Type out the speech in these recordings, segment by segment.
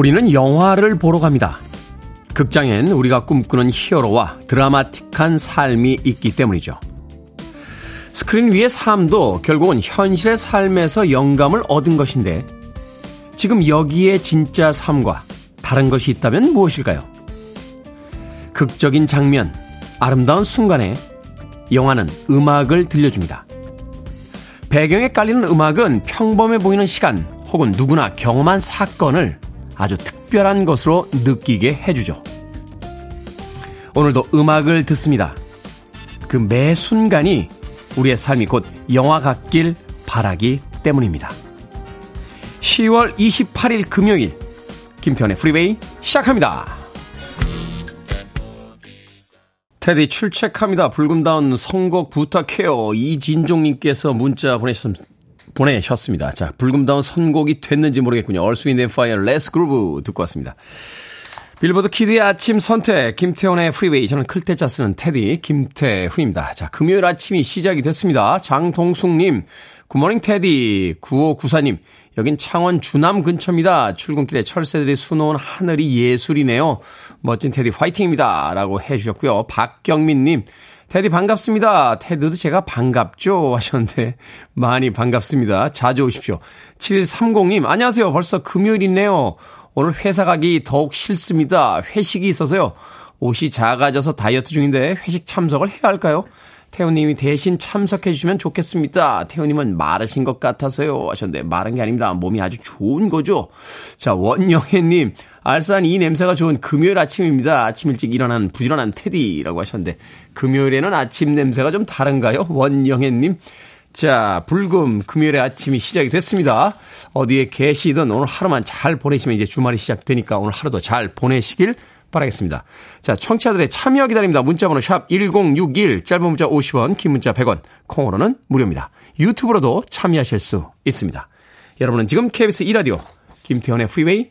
우리는 영화를 보러 갑니다. 극장엔 우리가 꿈꾸는 히어로와 드라마틱한 삶이 있기 때문이죠. 스크린 위의 삶도 결국은 현실의 삶에서 영감을 얻은 것인데 지금 여기에 진짜 삶과 다른 것이 있다면 무엇일까요? 극적인 장면, 아름다운 순간에 영화는 음악을 들려줍니다. 배경에 깔리는 음악은 평범해 보이는 시간 혹은 누구나 경험한 사건을 아주 특별한 것으로 느끼게 해주죠. 오늘도 음악을 듣습니다. 그 매 순간이 우리의 삶이 곧 영화 같길 바라기 때문입니다. 10월 28일 금요일 김태훈의 프리웨이 시작합니다. 테디 출첵합니다. 불금다운 선곡 부탁해요. 이진종님께서 문자 보내셨, 보내셨습니다. 자, 불금다운 선곡이 됐는지 모르겠군요. 얼스 윈드 앤 파이어 Let's Groove 듣고 왔습니다. 빌보드 키드의 아침 선택, 김태훈의 프리웨이. 저는 클 태 자 쓰는 테디, 김태훈입니다. 자, 금요일 아침이 시작이 됐습니다. 장동숙님, 굿모닝 테디, 9594님, 여긴 창원 주남 근처입니다. 출근길에 철새들이 수놓은 하늘이 예술이네요. 멋진 테디 화이팅입니다. 라고 해주셨고요. 박경민님, 테디 반갑습니다. 테드도 제가 반갑죠? 하셨는데, 많이 반갑습니다. 자주 오십시오. 7130님, 안녕하세요. 벌써 금요일이네요. 오늘 회사 가기 더욱 싫습니다. 회식이 있어서요. 옷이 작아져서 다이어트 중인데 회식 참석을 해야 할까요? 태우님이 대신 참석해 주시면 좋겠습니다. 태우님은 마르신 것 같아서요. 하셨는데, 마른 게 아닙니다. 몸이 아주 좋은 거죠. 자, 원영애님, 알싸한 이 냄새가 좋은 금요일 아침입니다. 아침 일찍 일어난 부지런한 테디라고 하셨는데, 금요일에는 아침 냄새가 좀 다른가요? 원영애님. 자, 불금 금요일의 아침이 시작이 됐습니다. 어디에 계시든 오늘 하루만 잘 보내시면 이제 주말이 시작되니까 오늘 하루도 잘 보내시길 바라겠습니다. 자, 청취자들의 참여 기다립니다. 문자번호 샵 1061, 짧은 문자 50원, 긴 문자 100원, 콩으로는 무료입니다. 유튜브로도 참여하실 수 있습니다. 여러분은 지금 KBS 2라디오, 김태현의 프리웨이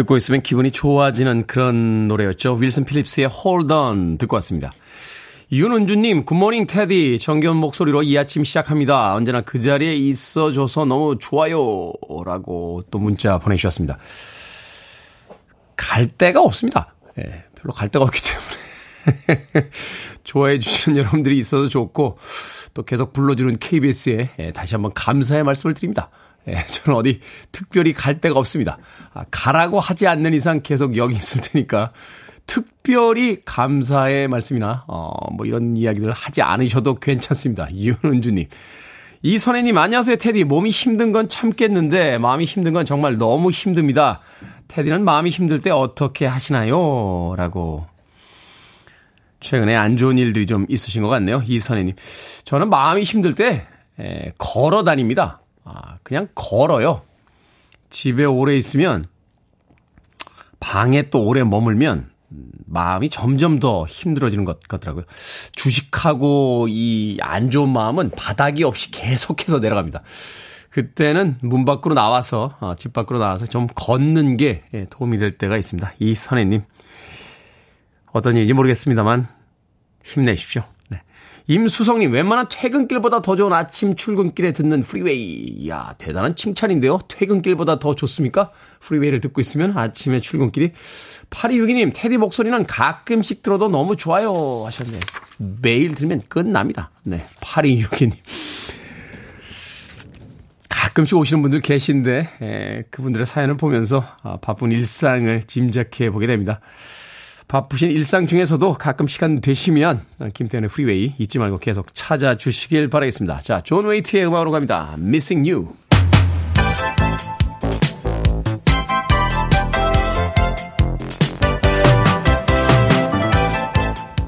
듣고 있으면 기분이 좋아지는 그런 노래였죠. 윌슨 필립스의 Hold On 듣고 왔습니다. 윤은주님, 굿모닝 테디. 정겨운 목소리로 이 아침 시작합니다. 언제나 그 자리에 있어줘서 너무 좋아요. 라고 또 문자 보내주셨습니다. 갈 데가 없습니다. 예, 별로 갈 데가 없기 때문에. 좋아해 주시는 여러분들이 있어서 좋고, 또 계속 불러주는 KBS에 예, 다시 한번 감사의 말씀을 드립니다. 예, 저는 어디 특별히 갈 데가 없습니다. 아, 가라고 하지 않는 이상 계속 여기 있을 테니까 특별히 감사의 말씀이나 어, 뭐 이런 이야기들 하지 않으셔도 괜찮습니다. 이은주님. 이선혜님, 안녕하세요, 테디. 몸이 힘든 건 참겠는데, 마음이 힘든 건 정말 너무 힘듭니다. 테디는 마음이 힘들 때 어떻게 하시나요? 라고. 최근에 안 좋은 일들이 좀 있으신 것 같네요. 이선혜님. 저는 마음이 힘들 때, 에, 걸어 다닙니다. 아, 그냥 걸어요. 집에 오래 있으면 방에 또 오래 머물면 마음이 점점 더 힘들어지는 것 같더라고요. 주식하고 이 안 좋은 마음은 바닥이 없이 계속해서 내려갑니다. 그때는 문 밖으로 나와서 어, 집 밖으로 나와서 좀 걷는 게 예, 도움이 될 때가 있습니다. 이선혜님 어떤 일인지 모르겠습니다만 힘내십시오. 임수성님, 웬만한 퇴근길보다 더 좋은 아침 출근길에 듣는 프리웨이. 이야, 대단한 칭찬인데요. 퇴근길보다 더 좋습니까? 프리웨이를 듣고 있으면 아침에 출근길이. 8262님, 테디 목소리는 가끔씩 들어도 너무 좋아요. 하셨네. 매일 들으면 끝납니다. 네. 8262님. 가끔씩 오시는 분들 계신데, 에, 그분들의 사연을 보면서 아, 바쁜 일상을 짐작해 보게 됩니다. 바쁘신 일상 중에서도 가끔 시간 되시면 김태훈의 프리웨이 잊지 말고 계속 찾아주시길 바라겠습니다. 자, 존 웨이트의 음악으로 갑니다. Missing You.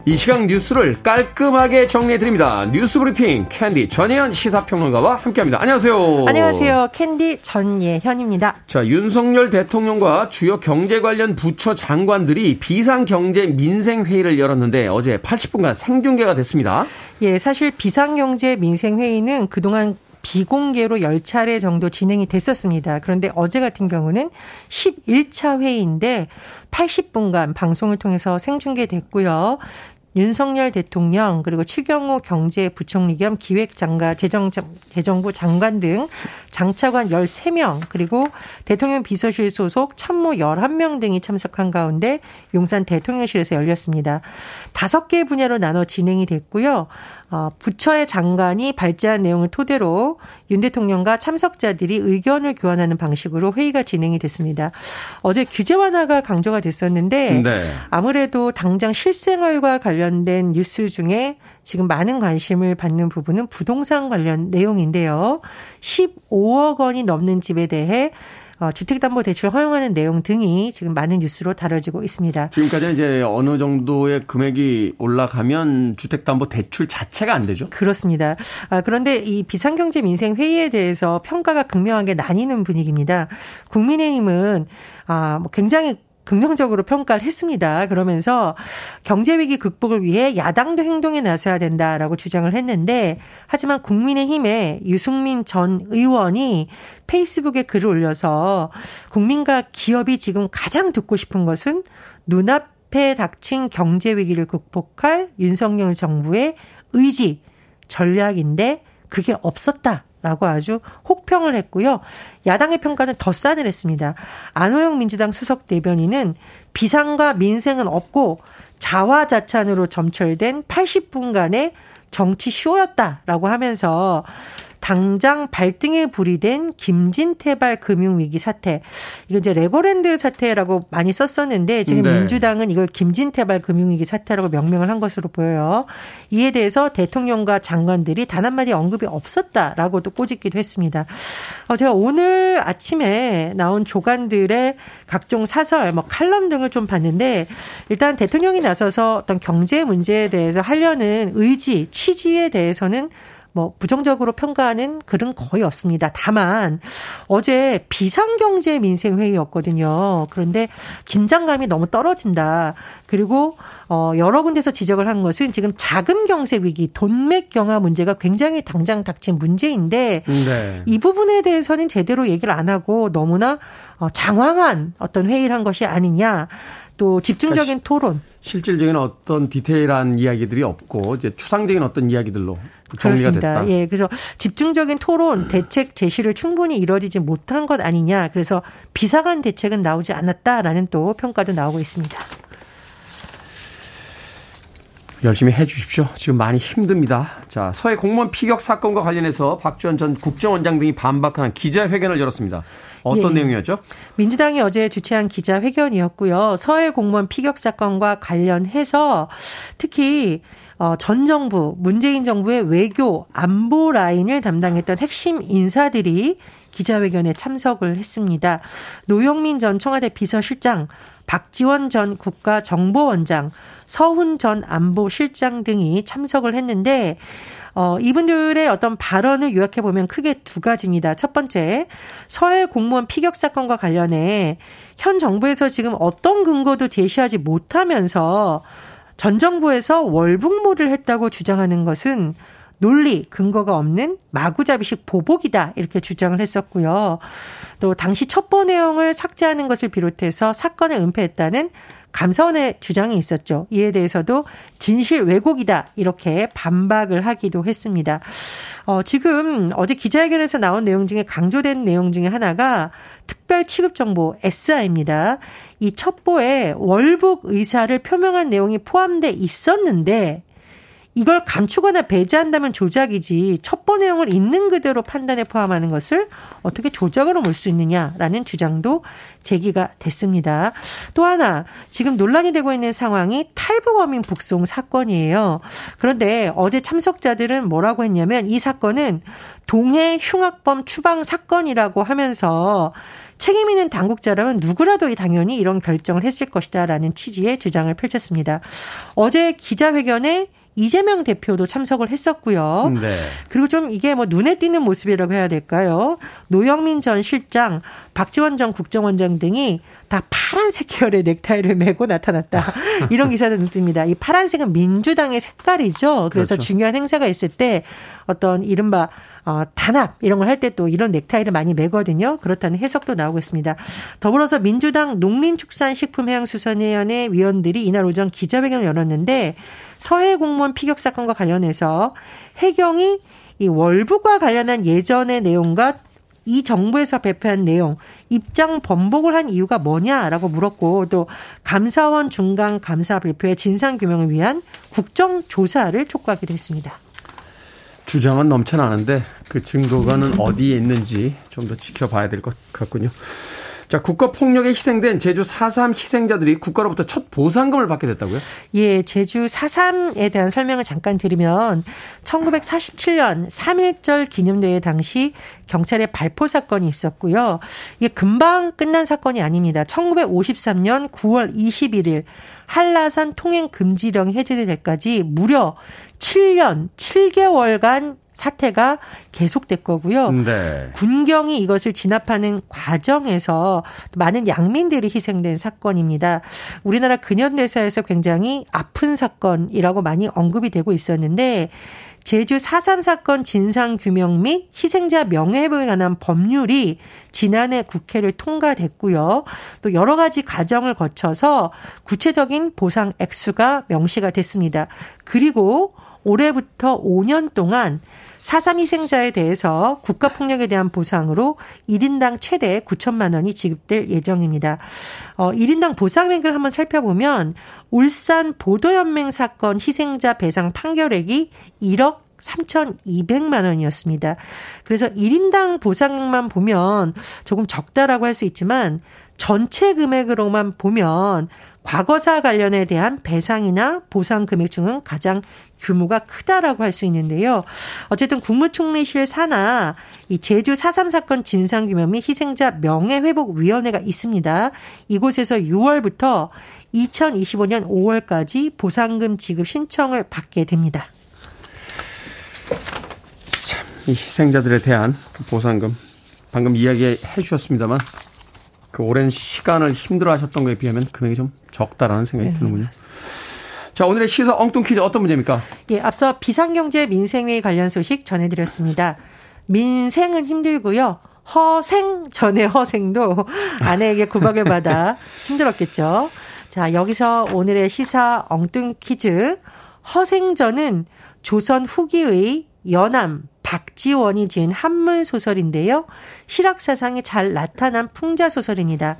이 시각 뉴스를 깔끔하게 정리해드립니다. 뉴스 브리핑 캔디 전예현 시사평론가와 함께합니다. 안녕하세요. 안녕하세요. 캔디 전예현입니다. 자, 윤석열 대통령과 주요 경제 관련 부처 장관들이 비상경제 민생회의를 열었는데 어제 80분간 생중계가 됐습니다. 예, 사실 비상경제 민생회의는 그동안 비공개로 10차례 정도 진행이 됐었습니다. 그런데 어제 같은 경우는 11차 회의인데 80분간 방송을 통해서 생중계됐고요. 윤석열 대통령 그리고 추경호 경제부총리 겸 기획장관 재정 재정부 장관 등 장차관 13명 그리고 대통령 비서실 소속 참모 11명 등이 참석한 가운데 용산 대통령실에서 열렸습니다. 다섯 개 분야로 나눠 진행이 됐고요. 어, 부처의 장관이 발제한 내용을 토대로 윤 대통령과 참석자들이 의견을 교환하는 방식으로 회의가 진행이 됐습니다. 어제 규제 완화가 강조가 됐었는데 네. 아무래도 당장 실생활과 관련된 뉴스 중에 지금 많은 관심을 받는 부분은 부동산 관련 내용인데요. 15억 원이 넘는 집에 대해 어, 주택담보대출 허용하는 내용 등이 지금 많은 뉴스로 다뤄지고 있습니다. 지금까지 이제 어느 정도의 금액이 올라가면 주택담보대출 자체가 안 되죠? 그렇습니다. 아, 그런데 이 비상경제 민생 회의에 대해서 평가가 극명하게 나뉘는 분위기입니다. 국민의힘은 아, 뭐 굉장히 긍정적으로 평가를 했습니다. 그러면서 경제위기 극복을 위해 야당도 행동에 나서야 된다라고 주장을 했는데 하지만 국민의힘의 유승민 전 의원이 페이스북에 글을 올려서 국민과 기업이 지금 가장 듣고 싶은 것은 눈앞에 닥친 경제위기를 극복할 윤석열 정부의 의지, 전략인데 그게 없었다. 라고 아주 혹평을 했고요. 야당의 평가는 더 싸늘했습니다. 안호영 민주당 수석 대변인은 비상과 민생은 없고 자화자찬으로 점철된 80분간의 정치 쇼였다라고 하면서 당장 발등에 불이 된 김진태발 금융위기 사태. 이거 이제 레고랜드 사태라고 많이 썼었는데 지금 네. 민주당은 이걸 김진태발 금융위기 사태라고 명명을 한 것으로 보여요. 이에 대해서 대통령과 장관들이 단 한마디 언급이 없었다라고도 꼬집기도 했습니다. 어, 제가 오늘 아침에 나온 조간들의 각종 사설, 뭐 칼럼 등을 좀 봤는데 일단 대통령이 나서서 어떤 경제 문제에 대해서 하려는 의지, 취지에 대해서는 뭐 부정적으로 평가하는 글은 거의 없습니다. 다만 어제 비상경제 민생 회의였거든요. 그런데 긴장감이 너무 떨어진다. 그리고 어 여러 군데서 지적을 한 것은 지금 자금 경세 위기, 돈맥 경화 문제가 굉장히 당장 닥친 문제인데 네. 이 부분에 대해서는 제대로 얘기를 안 하고 너무나 어 장황한 어떤 회의를 한 것이 아니냐. 또 집중적인 그러니까 토론. 실질적인 어떤 디테일한 이야기들이 없고 이제 추상적인 어떤 이야기들로 그렇습니다. 됐다. 예, 그래서 집중적인 토론, 대책 제시를 충분히 이루어지지 못한 것 아니냐. 그래서 비상한 대책은 나오지 않았다라는 또 평가도 나오고 있습니다. 열심히 해 주십시오. 지금 많이 힘듭니다. 자, 서해 공무원 피격 사건과 관련해서 박지원 전 국정원장 등이 반박하는 기자회견을 열었습니다. 어떤 예. 내용이었죠? 민주당이 어제 주최한 기자회견이었고요. 서해 공무원 피격 사건과 관련해서 특히 어, 전 정부, 문재인 정부의 외교, 안보 라인을 담당했던 핵심 인사들이 기자회견에 참석을 했습니다. 노영민 전 청와대 비서실장, 박지원 전 국가정보원장, 서훈 전 안보실장 등이 참석을 했는데 어, 이분들의 어떤 발언을 요약해 보면 크게 두 가지입니다. 첫 번째, 서해 공무원 피격 사건과 관련해 현 정부에서 지금 어떤 근거도 제시하지 못하면서 전 정부에서 월북몰을 했다고 주장하는 것은 논리, 근거가 없는 마구잡이식 보복이다. 이렇게 주장을 했었고요. 또 당시 첩보 내용을 삭제하는 것을 비롯해서 사건을 은폐했다는 감사원의 주장이 있었죠. 이에 대해서도 진실 왜곡이다. 이렇게 반박을 하기도 했습니다. 어, 지금 어제 기자회견에서 나온 내용 중에 강조된 내용 중에 하나가 특별 취급 정보 SI입니다. 이 첩보에 월북 의사를 표명한 내용이 포함돼 있었는데 이걸 감추거나 배제한다면 조작이지 첩보 내용을 있는 그대로 판단에 포함하는 것을 어떻게 조작으로 볼 수 있느냐라는 주장도 제기가 됐습니다. 또 하나 지금 논란이 되고 있는 상황이 탈북어민 북송 사건이에요. 그런데 어제 참석자들은 뭐라고 했냐면 이 사건은 동해 흉악범 추방 사건이라고 하면서 책임 있는 당국자라면 누구라도 당연히 이런 결정을 했을 것이다라는 취지의 주장을 펼쳤습니다. 어제 기자회견에 이재명 대표도 참석을 했었고요. 네. 그리고 좀 이게 뭐 눈에 띄는 모습이라고 해야 될까요? 노영민 전 실장, 박지원 전 국정원장 등이 다 파란색 계열의 넥타이를 메고 나타났다. 이런 기사도 뜹니다. 이 파란색은 민주당의 색깔이죠. 그래서 그렇죠. 중요한 행사가 있을 때 어떤 이른바 어, 단합 이런 걸 할 때 또 이런 넥타이를 많이 매거든요. 그렇다는 해석도 나오고 있습니다. 더불어서 민주당 농림축산식품해양수산위원회 위원들이 이날 오전 기자회견을 열었는데 서해 공무원 피격 사건과 관련해서 해경이 이 월북과 관련한 예전의 내용과 이 정부에서 발표한 내용 입장 번복을 한 이유가 뭐냐라고 물었고 또 감사원 중간 감사 발표의 진상 규명을 위한 국정 조사를 촉구하기도 했습니다. 주장은 넘쳐나는데 그 증거가는 어디에 있는지 좀 더 지켜봐야 될 것 같군요. 자, 국가폭력에 희생된 제주 4.3 희생자들이 국가로부터 첫 보상금을 받게 됐다고요? 예, 제주 4.3에 대한 설명을 잠깐 드리면 1947년 3.1절 기념대회 당시 경찰의 발포 사건이 있었고요. 이게 금방 끝난 사건이 아닙니다. 1953년 9월 21일 한라산 통행 금지령이 해제될 때까지 무려 7년 7개월간 사태가 계속될 거고요. 네. 군경이 이것을 진압하는 과정에서 많은 양민들이 희생된 사건입니다. 우리나라 근현대사에서 굉장히 아픈 사건이라고 많이 언급이 되고 있었는데 제주 4.3 사건 진상 규명 및 희생자 명예회복에 관한 법률이 지난해 국회를 통과됐고요. 또 여러 가지 과정을 거쳐서 구체적인 보상 액수가 명시가 됐습니다. 그리고 올해부터 5년 동안 4.3 희생자에 대해서 국가폭력에 대한 보상으로 1인당 최대 9천만 원이 지급될 예정입니다. 어, 1인당 보상액을 한번 살펴보면 울산 보도연맹 사건 희생자 배상 판결액이 1억 3,200만 원이었습니다. 그래서 1인당 보상액만 보면 조금 적다라고 할 수 있지만 전체 금액으로만 보면 과거사 관련에 대한 배상이나 보상 금액 중은 가장 규모가 크다라고 할 수 있는데요. 어쨌든 국무총리실 산하 이 제주 4.3 사건 진상규명 및 희생자 명예회복위원회가 있습니다. 이곳에서 6월부터 2025년 5월까지 보상금 지급 신청을 받게 됩니다. 참, 이 희생자들에 대한 보상금 방금 이야기해 주셨습니다만 그 오랜 시간을 힘들어 하셨던 것에 비하면 금액이 좀 적다라는 생각이 네. 드는군요. 자, 오늘의 시사 엉뚱 퀴즈 어떤 문제입니까? 예, 앞서 비상경제 민생회의 관련 소식 전해드렸습니다. 민생은 힘들고요. 허생 전의 허생도 아내에게 구박을 받아 힘들었겠죠. 자, 여기서 오늘의 시사 엉뚱 퀴즈. 허생전은 조선 후기의 연암 박지원이 지은 한문 소설인데요. 실학 사상에 잘 나타난 풍자 소설입니다.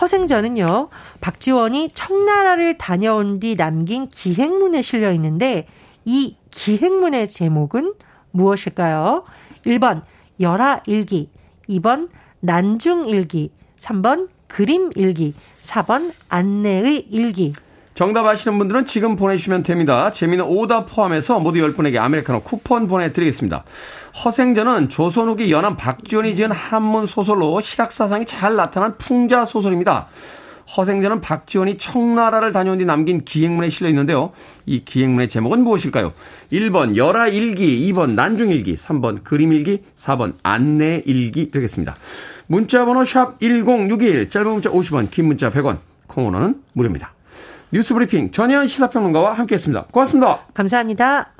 허생전은요, 박지원이 청나라를 다녀온 뒤 남긴 기행문에 실려 있는데, 이 기행문의 제목은 무엇일까요? 1번, 열하일기, 2번, 난중일기, 3번, 그림일기, 4번, 안내의 일기. 정답 아시는 분들은 지금 보내주시면 됩니다. 재미는 오답 포함해서 모두 10분에게 아메리카노 쿠폰 보내드리겠습니다. 허생전은 조선 후기 연암 박지원이 지은 한문 소설로 실학사상이 잘 나타난 풍자 소설입니다. 허생전은 박지원이 청나라를 다녀온 뒤 남긴 기행문에 실려 있는데요. 이 기행문의 제목은 무엇일까요? 1번 열하일기, 2번 난중일기, 3번 그림일기, 4번 안내일기 되겠습니다. 문자번호 샵 1061, 짧은 문자 50원, 긴 문자 100원, 콩오너는 무료입니다. 뉴스 브리핑 전현 시사평론가와 함께했습니다. 고맙습니다. 감사합니다.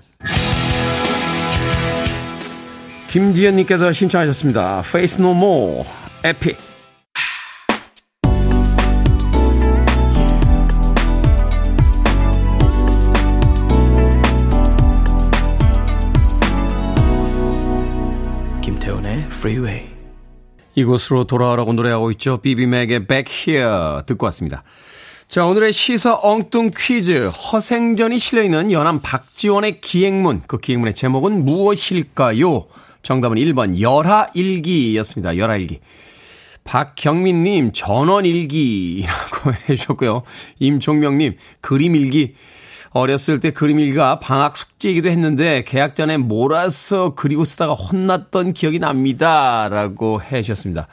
김지현님께서 신청하셨습니다. Face No More, Epic. 김태훈의 Freeway. 이곳으로 돌아오라고 노래하고 있죠. 비비맥의 Back Here 듣고 왔습니다. 자, 오늘의 시사 엉뚱 퀴즈. 허생전이 실려있는 연암 박지원의 기행문. 그 기행문의 제목은 무엇일까요? 정답은 1번 열하일기였습니다. 열하일기. 박경민님 전원일기라고 해주셨고요. 임종명님 그림일기. 어렸을 때 그림일기가 방학 숙제이기도 했는데 계약 전에 몰아서 그리고 쓰다가 혼났던 기억이 납니다. 라고 해주셨습니다.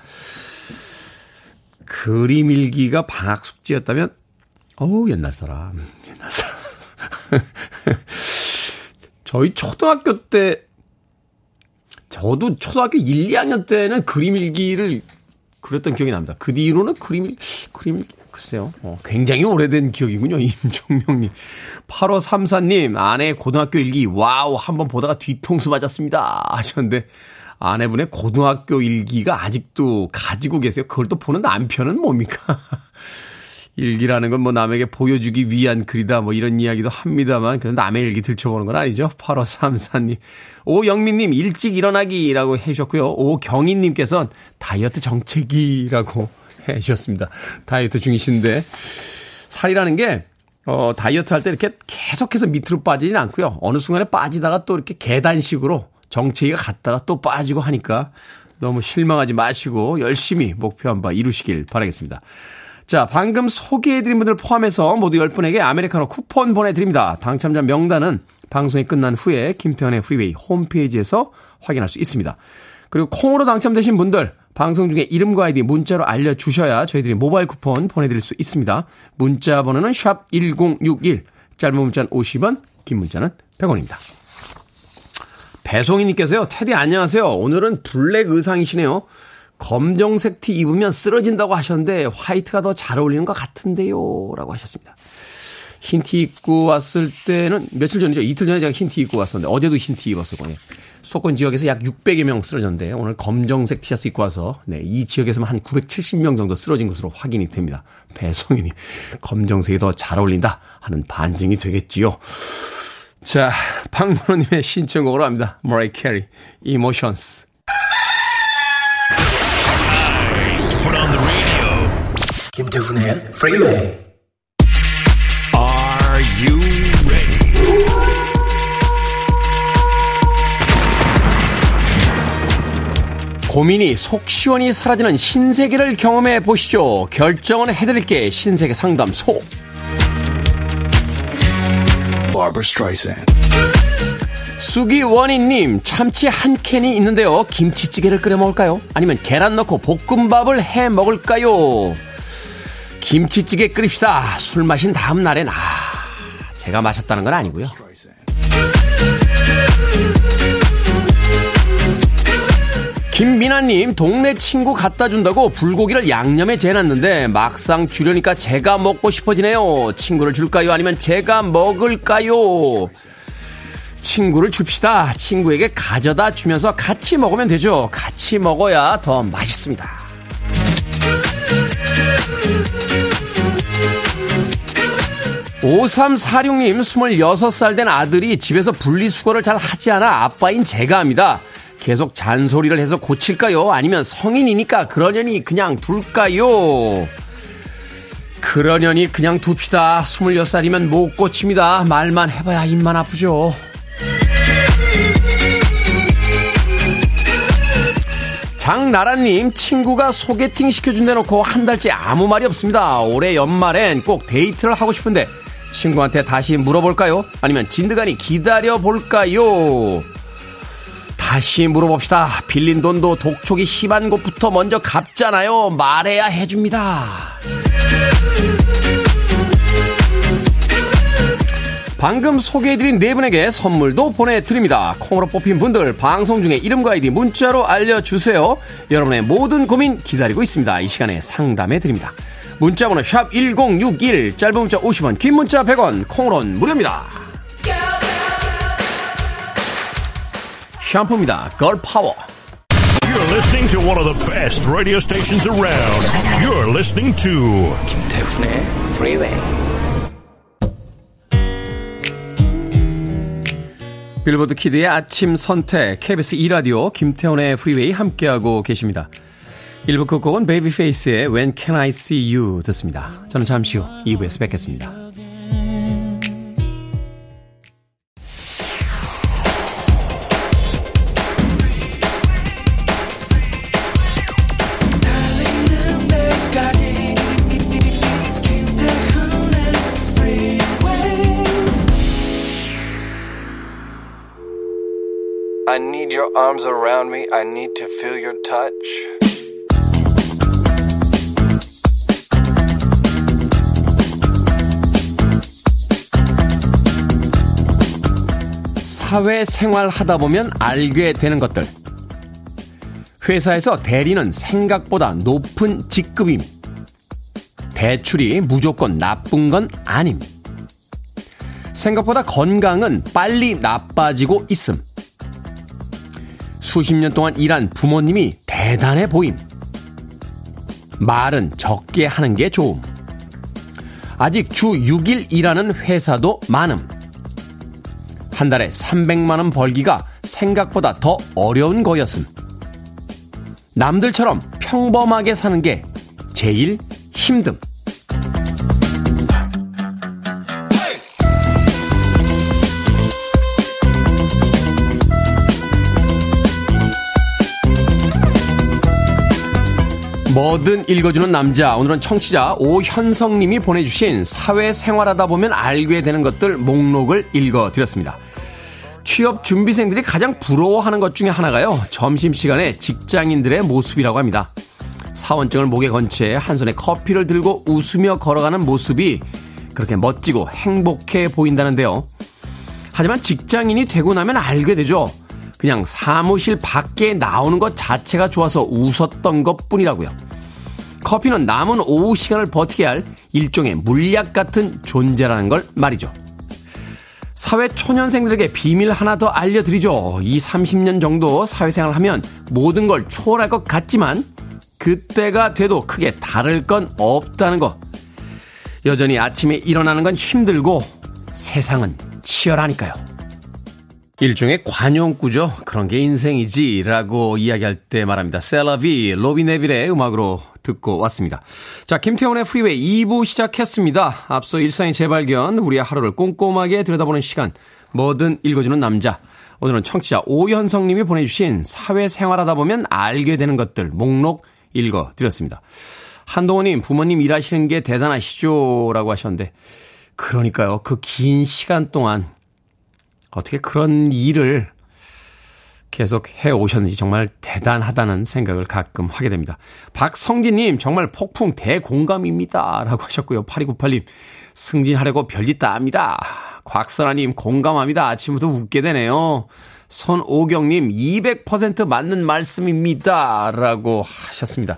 그림 일기가 방학 숙제였다면, 어우, 옛날 사람, 옛날 사람. 저희 초등학교 때, 저도 초등학교 1, 2학년 때는 그림 일기를 그렸던 기억이 납니다. 그 뒤로는 그림, 그림, 글쎄요. 어, 굉장히 오래된 기억이군요. 임종명님. 8534님, 아내 고등학교 일기, 와우, 한번 보다가 뒤통수 맞았습니다. 하셨는데, 아내분의 고등학교 일기가 아직도 가지고 계세요. 그걸 또 보는 남편은 뭡니까? 일기라는 건 뭐 남에게 보여주기 위한 글이다 뭐 이런 이야기도 합니다만 그냥 남의 일기 들춰보는 건 아니죠. 8534님. 오영민님 일찍 일어나기라고 해주셨고요. 오경희님께서는 다이어트 정책이라고 해주셨습니다. 다이어트 중이신데 살이라는 게 어, 다이어트 할 때 이렇게 계속해서 밑으로 빠지진 않고요. 어느 순간에 빠지다가 또 이렇게 계단식으로 정체기가 갔다가 또 빠지고 하니까 너무 실망하지 마시고 열심히 목표한 바 이루시길 바라겠습니다. 자, 방금 소개해드린 분들 포함해서 모두 10분에게 아메리카노 쿠폰 보내드립니다. 당첨자 명단은 방송이 끝난 후에 김태훈의 프리웨이 홈페이지에서 확인할 수 있습니다. 그리고 콩으로 당첨되신 분들 방송 중에 이름과 아이디 문자로 알려주셔야 저희들이 모바일 쿠폰 보내드릴 수 있습니다. 문자 번호는 샵 1061, 짧은 문자는 50원, 긴 문자는 100원입니다. 배송이님께서요, 테디 안녕하세요. 오늘은 블랙 의상이시네요. 검정색 티 입으면 쓰러진다고 하셨는데 화이트가 더 잘 어울리는 것 같은데요. 라고 하셨습니다. 흰 티 입고 왔을 때는 며칠 전이죠. 이틀 전에 제가 흰 티 입고 왔었는데 어제도 흰 티 입었었거든요. 수도권 지역에서 약 600여 명 쓰러졌는데 오늘 검정색 티셔츠 입고 와서 네, 이 지역에서만 한 970명 정도 쓰러진 것으로 확인이 됩니다. 배송이님 검정색이 더 잘 어울린다 하는 반증이 되겠지요. 자, 박문호님의 신청곡으로 합니다. 머라이어 캐리, Emotions. 김태훈의 프리웨이 Are you ready? 고민이 속 시원히 사라지는 신세계를 경험해 보시죠. 결정은 해드릴게 신세계 상담소. Barbara Streisand. 수기원희님 참치 한 캔이 있는데요. 김치찌개를 끓여 먹을까요? 아니면 계란 넣고 볶음밥을 해 먹을까요? 김치찌개 끓입시다. 술 마신 다음 날엔 아 제가 마셨다는 건 아니고요. 김민아님 동네 친구 갖다 준다고 불고기를 양념에 재놨는데 막상 주려니까 제가 먹고 싶어지네요. 친구를 줄까요? 아니면 제가 먹을까요? 친구를 줍시다. 친구에게 가져다 주면서 같이 먹으면 되죠. 같이 먹어야 더 맛있습니다. 오삼사육님 26살 된 아들이 집에서 분리수거를 잘 하지 않아 아빠인 제가 합니다. 계속 잔소리를 해서 고칠까요? 아니면 성인이니까 그러려니 그냥 둘까요? 그러려니 그냥 둡시다. 26살이면 못 고칩니다. 말만 해봐야 입만 아프죠. 장나라님, 친구가 소개팅 시켜준 대 놓고 한 달째 아무 말이 없습니다. 올해 연말엔 꼭 데이트를 하고 싶은데 친구한테 다시 물어볼까요? 아니면 진드간이 기다려볼까요? 다시 물어봅시다. 빌린 돈도 독촉이 심한 곳부터 먼저 갚잖아요. 말해야 해줍니다. 방금 소개해드린 네 분에게 선물도 보내드립니다. 콩으로 뽑힌 분들 방송 중에 이름과 아이디 문자로 알려주세요. 여러분의 모든 고민 기다리고 있습니다. 이 시간에 상담해드립니다. 문자번호 샵 1061, 짧은 문자 50원, 긴 문자 100원, 콩으로는 무료입니다. 샴푸입니다. 걸 파워. You're listening to one of the best radio stations around. You're listening to 김태훈의 프 빌보드 키드의 아침 선택 KBS 2라디오 김태훈의 프리웨이 함께하고 계십니다. 1부 끝곡은 베이비페이스의 When Can I See You 듣습니다. 저는 잠시 후 2부에서 뵙겠습니다. arms around me. I need to feel your touch. 사회생활 하다 보면 알게 되는 것들. 회사에서 대리는 생각보다 높은 직급임. 대출이 무조건 나쁜 건 아님. 생각보다 건강은 빨리 나빠지고 있음. 수십 년 동안 일한 부모님이 대단해 보임. 말은 적게 하는 게 좋음. 아직 주 6일 일하는 회사도 많음. 한 달에 300만원 벌기가 생각보다 더 어려운 거였음. 남들처럼 평범하게 사는 게 제일 힘듦. 뭐든 읽어주는 남자. 오늘은 청취자 오현성님이 보내주신 사회생활하다 보면 알게 되는 것들 목록을 읽어드렸습니다. 취업 준비생들이 가장 부러워하는 것 중에 하나가요. 점심시간에 직장인들의 모습이라고 합니다. 사원증을 목에 건 채 한 손에 커피를 들고 웃으며 걸어가는 모습이 그렇게 멋지고 행복해 보인다는데요. 하지만 직장인이 되고 나면 알게 되죠. 그냥 사무실 밖에 나오는 것 자체가 좋아서 웃었던 것 뿐이라고요. 커피는 남은 오후 시간을 버티게 할 일종의 물약 같은 존재라는 걸 말이죠. 사회 초년생들에게 비밀 하나 더 알려드리죠. 이 30년 정도 사회생활 하면 모든 걸 초월할 것 같지만 그때가 돼도 크게 다를 건 없다는 거. 여전히 아침에 일어나는 건 힘들고 세상은 치열하니까요. 일종의 관용구죠. 그런 게 인생이지라고 이야기할 때 말합니다. C'est La Vie 로비 네빌의 음악으로 듣고 왔습니다. 자, 김태훈의 프리웨이 2부 시작했습니다. 앞서 일상의 재발견, 우리의 하루를 꼼꼼하게 들여다보는 시간, 뭐든 읽어주는 남자. 오늘은 청취자 오현성 님이 보내주신 사회생활하다 보면 알게 되는 것들 목록 읽어드렸습니다. 한동호님, 부모님 일하시는 게 대단하시죠? 라고 하셨는데, 그러니까요. 그 긴 시간 동안 어떻게 그런 일을 계속 해 오셨는지 정말 대단하다는 생각을 가끔 하게 됩니다. 박성진님, 정말 폭풍 대공감입니다. 라고 하셨고요. 8298님, 승진하려고 별짓 다 합니다. 곽선아님, 공감합니다. 아침부터 웃게 되네요. 손오경님, 200% 맞는 말씀입니다. 라고 하셨습니다.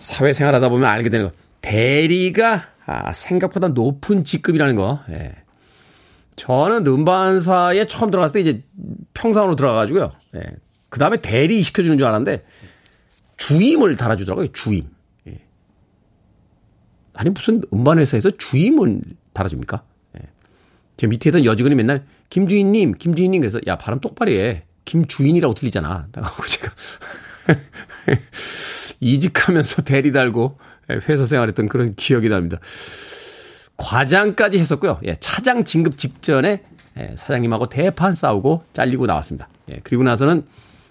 사회생활 하다 보면 알게 되는 거. 대리가 아, 생각보다 높은 직급이라는 거. 예. 저는 음반사에 처음 들어갔을 때 이제 평상으로 들어가가지고요. 예. 그 다음에 대리 시켜주는 줄 알았는데 주임을 달아주더라고요. 주임. 예. 아니 무슨 음반 회사에서 주임을 달아줍니까? 예. 제 밑에 있던 여직원이 맨날 김주인님, 김주인님 그래서 야 발음 똑바로 해. 김주인이라고 들리잖아. 나가고 제가 이직하면서 대리 달고 회사 생활했던 그런 기억이 납니다. 과장까지 했었고요. 예, 차장 진급 직전에 예, 사장님하고 대판 싸우고 잘리고 나왔습니다. 예, 그리고 나서는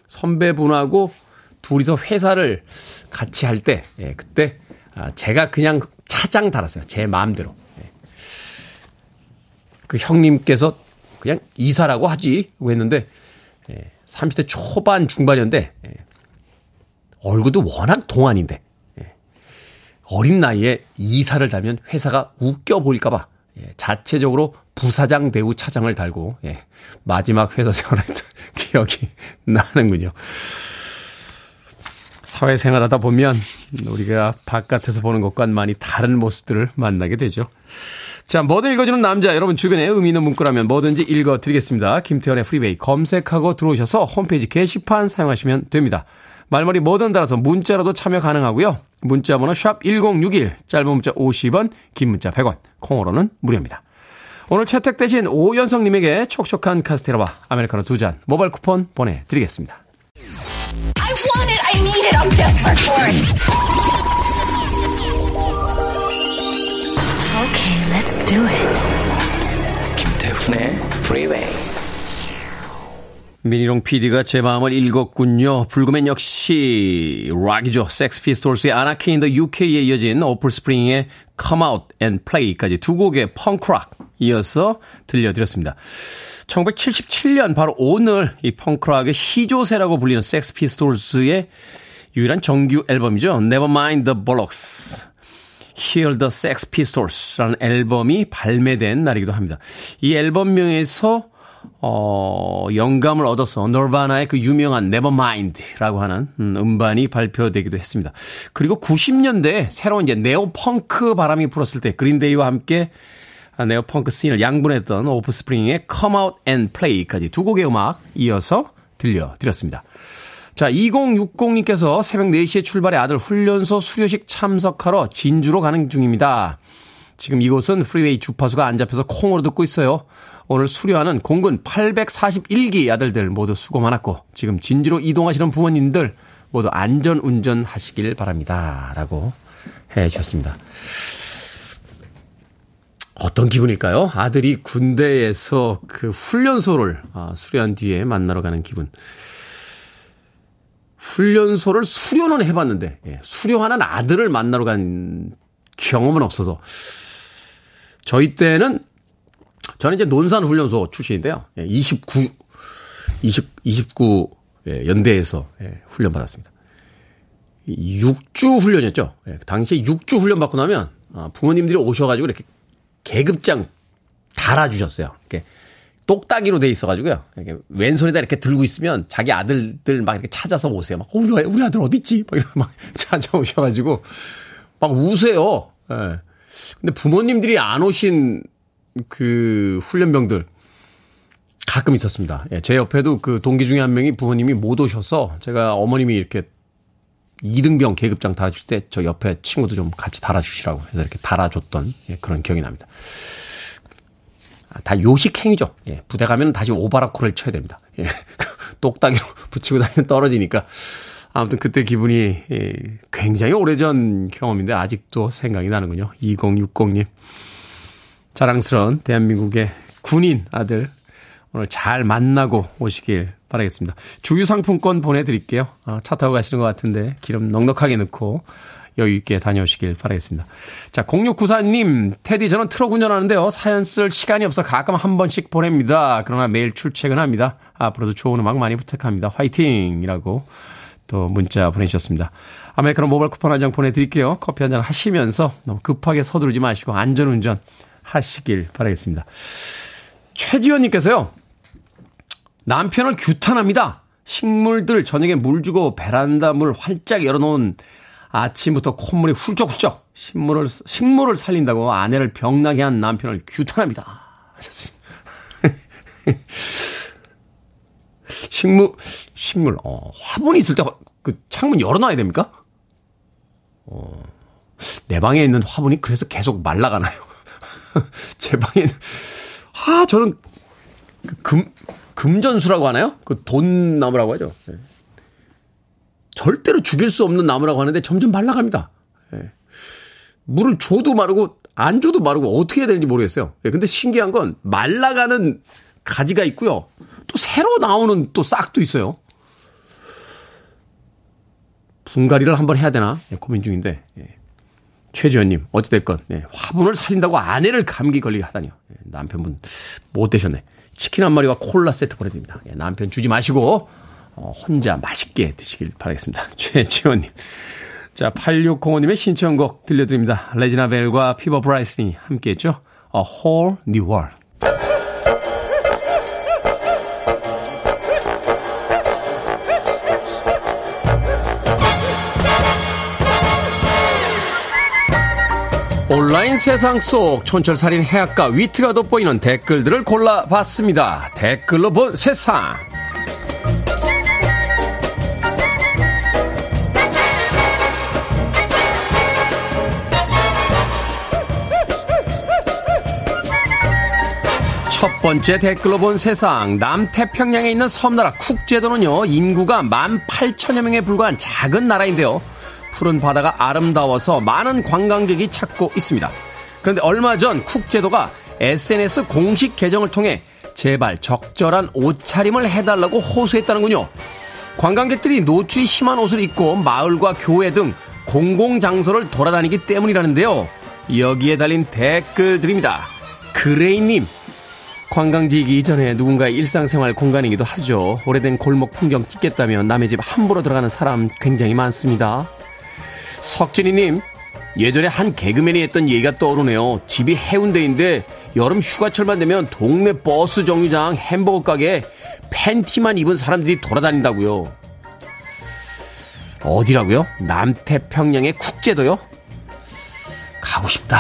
선배분하고 둘이서 회사를 같이 할 때, 예, 그때 아, 제가 그냥 차장 달았어요. 제 마음대로. 예. 그 형님께서 그냥 이사라고 하지 했는데 예, 30대 초반 중반이었는데 예, 얼굴도 워낙 동안인데 어린 나이에 이사를 달면 회사가 웃겨 보일까봐 예, 자체적으로 부사장 대우 차장을 달고 예, 마지막 회사 생활했던 기억이 나는군요. 사회생활하다 보면 우리가 바깥에서 보는 것과는 많이 다른 모습들을 만나게 되죠. 자, 뭐든 읽어주는 남자, 여러분 주변에 의미 있는 문구라면 뭐든지 읽어드리겠습니다. 김태현의 프리웨이 검색하고 들어오셔서 홈페이지 게시판 사용하시면 됩니다. 말머리 뭐든 달아서 문자로도 참여 가능하고요. 문자 번호 샵 1061, 짧은 문자 50원, 긴 문자 100원, 콩으로는 무료입니다. 오늘 채택되신 오연성님에게 촉촉한 카스테라와 아메리카노 두 잔 모바일 쿠폰 보내드리겠습니다. I want it, I need it, I'm desperate for it. Okay, let's do it. 김태훈의 Freeway. 미니롱 PD가 제 마음을 읽었군요. 불금엔 역시 락이죠. 섹스 피스톨스의 Anarchy in the UK에 이어진 오프스프링의 Come Out and Play까지 두 곡의 펑크락 이어서 들려드렸습니다. 1977년 바로 오늘 이 펑크락의 희조세라고 불리는 섹스 피스톨스의 유일한 정규 앨범이죠. Nevermind the Bollocks. Hear the Sex Pistols라는 앨범이 발매된 날이기도 합니다. 이 앨범명에서 어, 영감을 얻어서 너바나의 그 유명한 Nevermind라고 하는 음, 음반이 발표되기도 했습니다. 그리고 90년대에 새로운 이제 네오펑크 바람이 불었을 때 그린데이와 함께 네오펑크 씬을 양분했던 오프스프링의 Come Out and Play까지 두 곡의 음악 이어서 들려드렸습니다. 자, 2060님께서 새벽 4시에 출발해 아들 훈련소 수료식 참석하러 진주로 가는 중입니다. 지금 이곳은 프리웨이 주파수가 안 잡혀서 콩으로 듣고 있어요. 오늘 수료하는 공군 841기 아들들 모두 수고 많았고 지금 진주로 이동하시는 부모님들 모두 안전 운전하시길 바랍니다. 라고 해 주셨습니다. 어떤 기분일까요? 아들이 군대에서 그 훈련소를 아, 수료한 뒤에 만나러 가는 기분. 훈련소를 수료는 해봤는데 예, 수료하는 아들을 만나러 간 경험은 없어서 저희 때는 저는 이제 논산 훈련소 출신인데요. 29 20 29 연대에서 예, 훈련 받았습니다. 6주 훈련이었죠. 예, 당시에 6주 훈련 받고 나면 아, 부모님들이 오셔가지고 이렇게 계급장 달아주셨어요. 이렇게 똑딱이로 돼 있어가지고요. 이렇게 왼손에다 이렇게 들고 있으면 자기 아들들 막 이렇게 찾아서 오세요. 막, 어, 우리, 우리 아들 어딨지? 막 이러고 막 찾아오셔가지고 막 우세요. 예. 근데 부모님들이 안 오신 그 훈련병들 가끔 있었습니다. 예, 제 옆에도 그 동기 중에 한 명이 부모님이 못 오셔서 제가 어머님이 이렇게 2등병 계급장 달아줄 때 저 옆에 친구도 좀 같이 달아주시라고 해서 이렇게 달아줬던 예, 그런 기억이 납니다. 아, 다 요식행위죠. 예, 부대 가면 다시 오바라코를 쳐야 됩니다. 예, 똑딱이로 붙이고 다니면 떨어지니까. 아무튼 그때 기분이 예, 굉장히 오래전 경험인데 아직도 생각이 나는군요. 2060님. 자랑스러운 대한민국의 군인 아들 오늘 잘 만나고 오시길 바라겠습니다. 주유 상품권 보내드릴게요. 아, 차 타고 가시는 것 같은데 기름 넉넉하게 넣고 여유 있게 다녀오시길 바라겠습니다. 자, 0694님, 테디 저는 트럭 운전하는데요. 사연 쓸 시간이 없어 가끔 한 번씩 보냅니다. 그러나 매일 출첵은 합니다. 앞으로도 좋은 음악 많이 부탁합니다. 화이팅! 이라고 또 문자 보내주셨습니다. 아메리카노 모바일 쿠폰 한 장 보내드릴게요. 커피 한 잔 하시면서 너무 급하게 서두르지 마시고 안전운전 하시길 바라겠습니다. 최지현님께서요. 남편을 규탄합니다. 식물들 저녁에 물 주고 베란다 물 활짝 열어놓은 아침부터 콧물이 훌쩍훌쩍 식물을, 식물을 살린다고 아내를 병나게 한 남편을 규탄합니다. 하셨습니다. 식물, 식물, 어, 화분이 있을 때 그 창문 열어놔야 됩니까? 어, 내 방에 있는 화분이 그래서 계속 말라가나요? 제 방에는, 아, 저는 그 금, 금전수라고 하나요? 그 돈 나무라고 하죠. 네. 절대로 죽일 수 없는 나무라고 하는데 점점 말라갑니다. 네. 물을 줘도 마르고 안 줘도 마르고 어떻게 해야 되는지 모르겠어요. 네. 근데 신기한 건 말라가는 가지가 있고요. 또 새로 나오는 또 싹도 있어요. 분갈이를 한번 해야 되나 네, 고민 중인데 예. 최지현님 어찌됐건 네, 화분을 살린다고 아내를 감기 걸리게 하다니요. 예, 남편분 못 되셨네. 치킨 한 마리와 콜라 세트 보내드립니다. 예, 남편 주지 마시고 어, 혼자 맛있게 드시길 바라겠습니다. 최지원님. 자, 8605님의 신청곡 들려드립니다. 레지나 벨과 피보 브라이슨이 함께 했죠. A Whole New World. 온라인 세상 속 촌철살인 해악과 위트가 돋보이는 댓글들을 골라봤습니다. 댓글로 본 세상. 첫 번째 댓글로 본 세상. 남태평양에 있는 섬나라 쿡제도는요, 인구가 18,000여 명에 불과한 작은 나라인데요. 푸른 바다가 아름다워서 많은 관광객이 찾고 있습니다. 그런데 얼마 전 쿡 제도가 SNS 공식 계정을 통해 제발 적절한 옷차림을 해달라고 호소했다는군요. 관광객들이 노출이 심한 옷을 입고 마을과 교회 등 공공장소를 돌아다니기 때문이라는데요. 여기에 달린 댓글들입니다. 그레이님, 관광지이기 이전에 누군가의 일상생활 공간이기도 하죠. 오래된 골목 풍경 찍겠다면 남의 집 함부로 들어가는 사람 굉장히 많습니다. 석진이님, 예전에 한 개그맨이 했던 얘기가 떠오르네요. 집이 해운대인데 여름 휴가철만 되면 동네 버스 정류장 햄버거 가게에 팬티만 입은 사람들이 돌아다닌다고요. 어디라고요? 남태평양의 국제도요? 가고 싶다.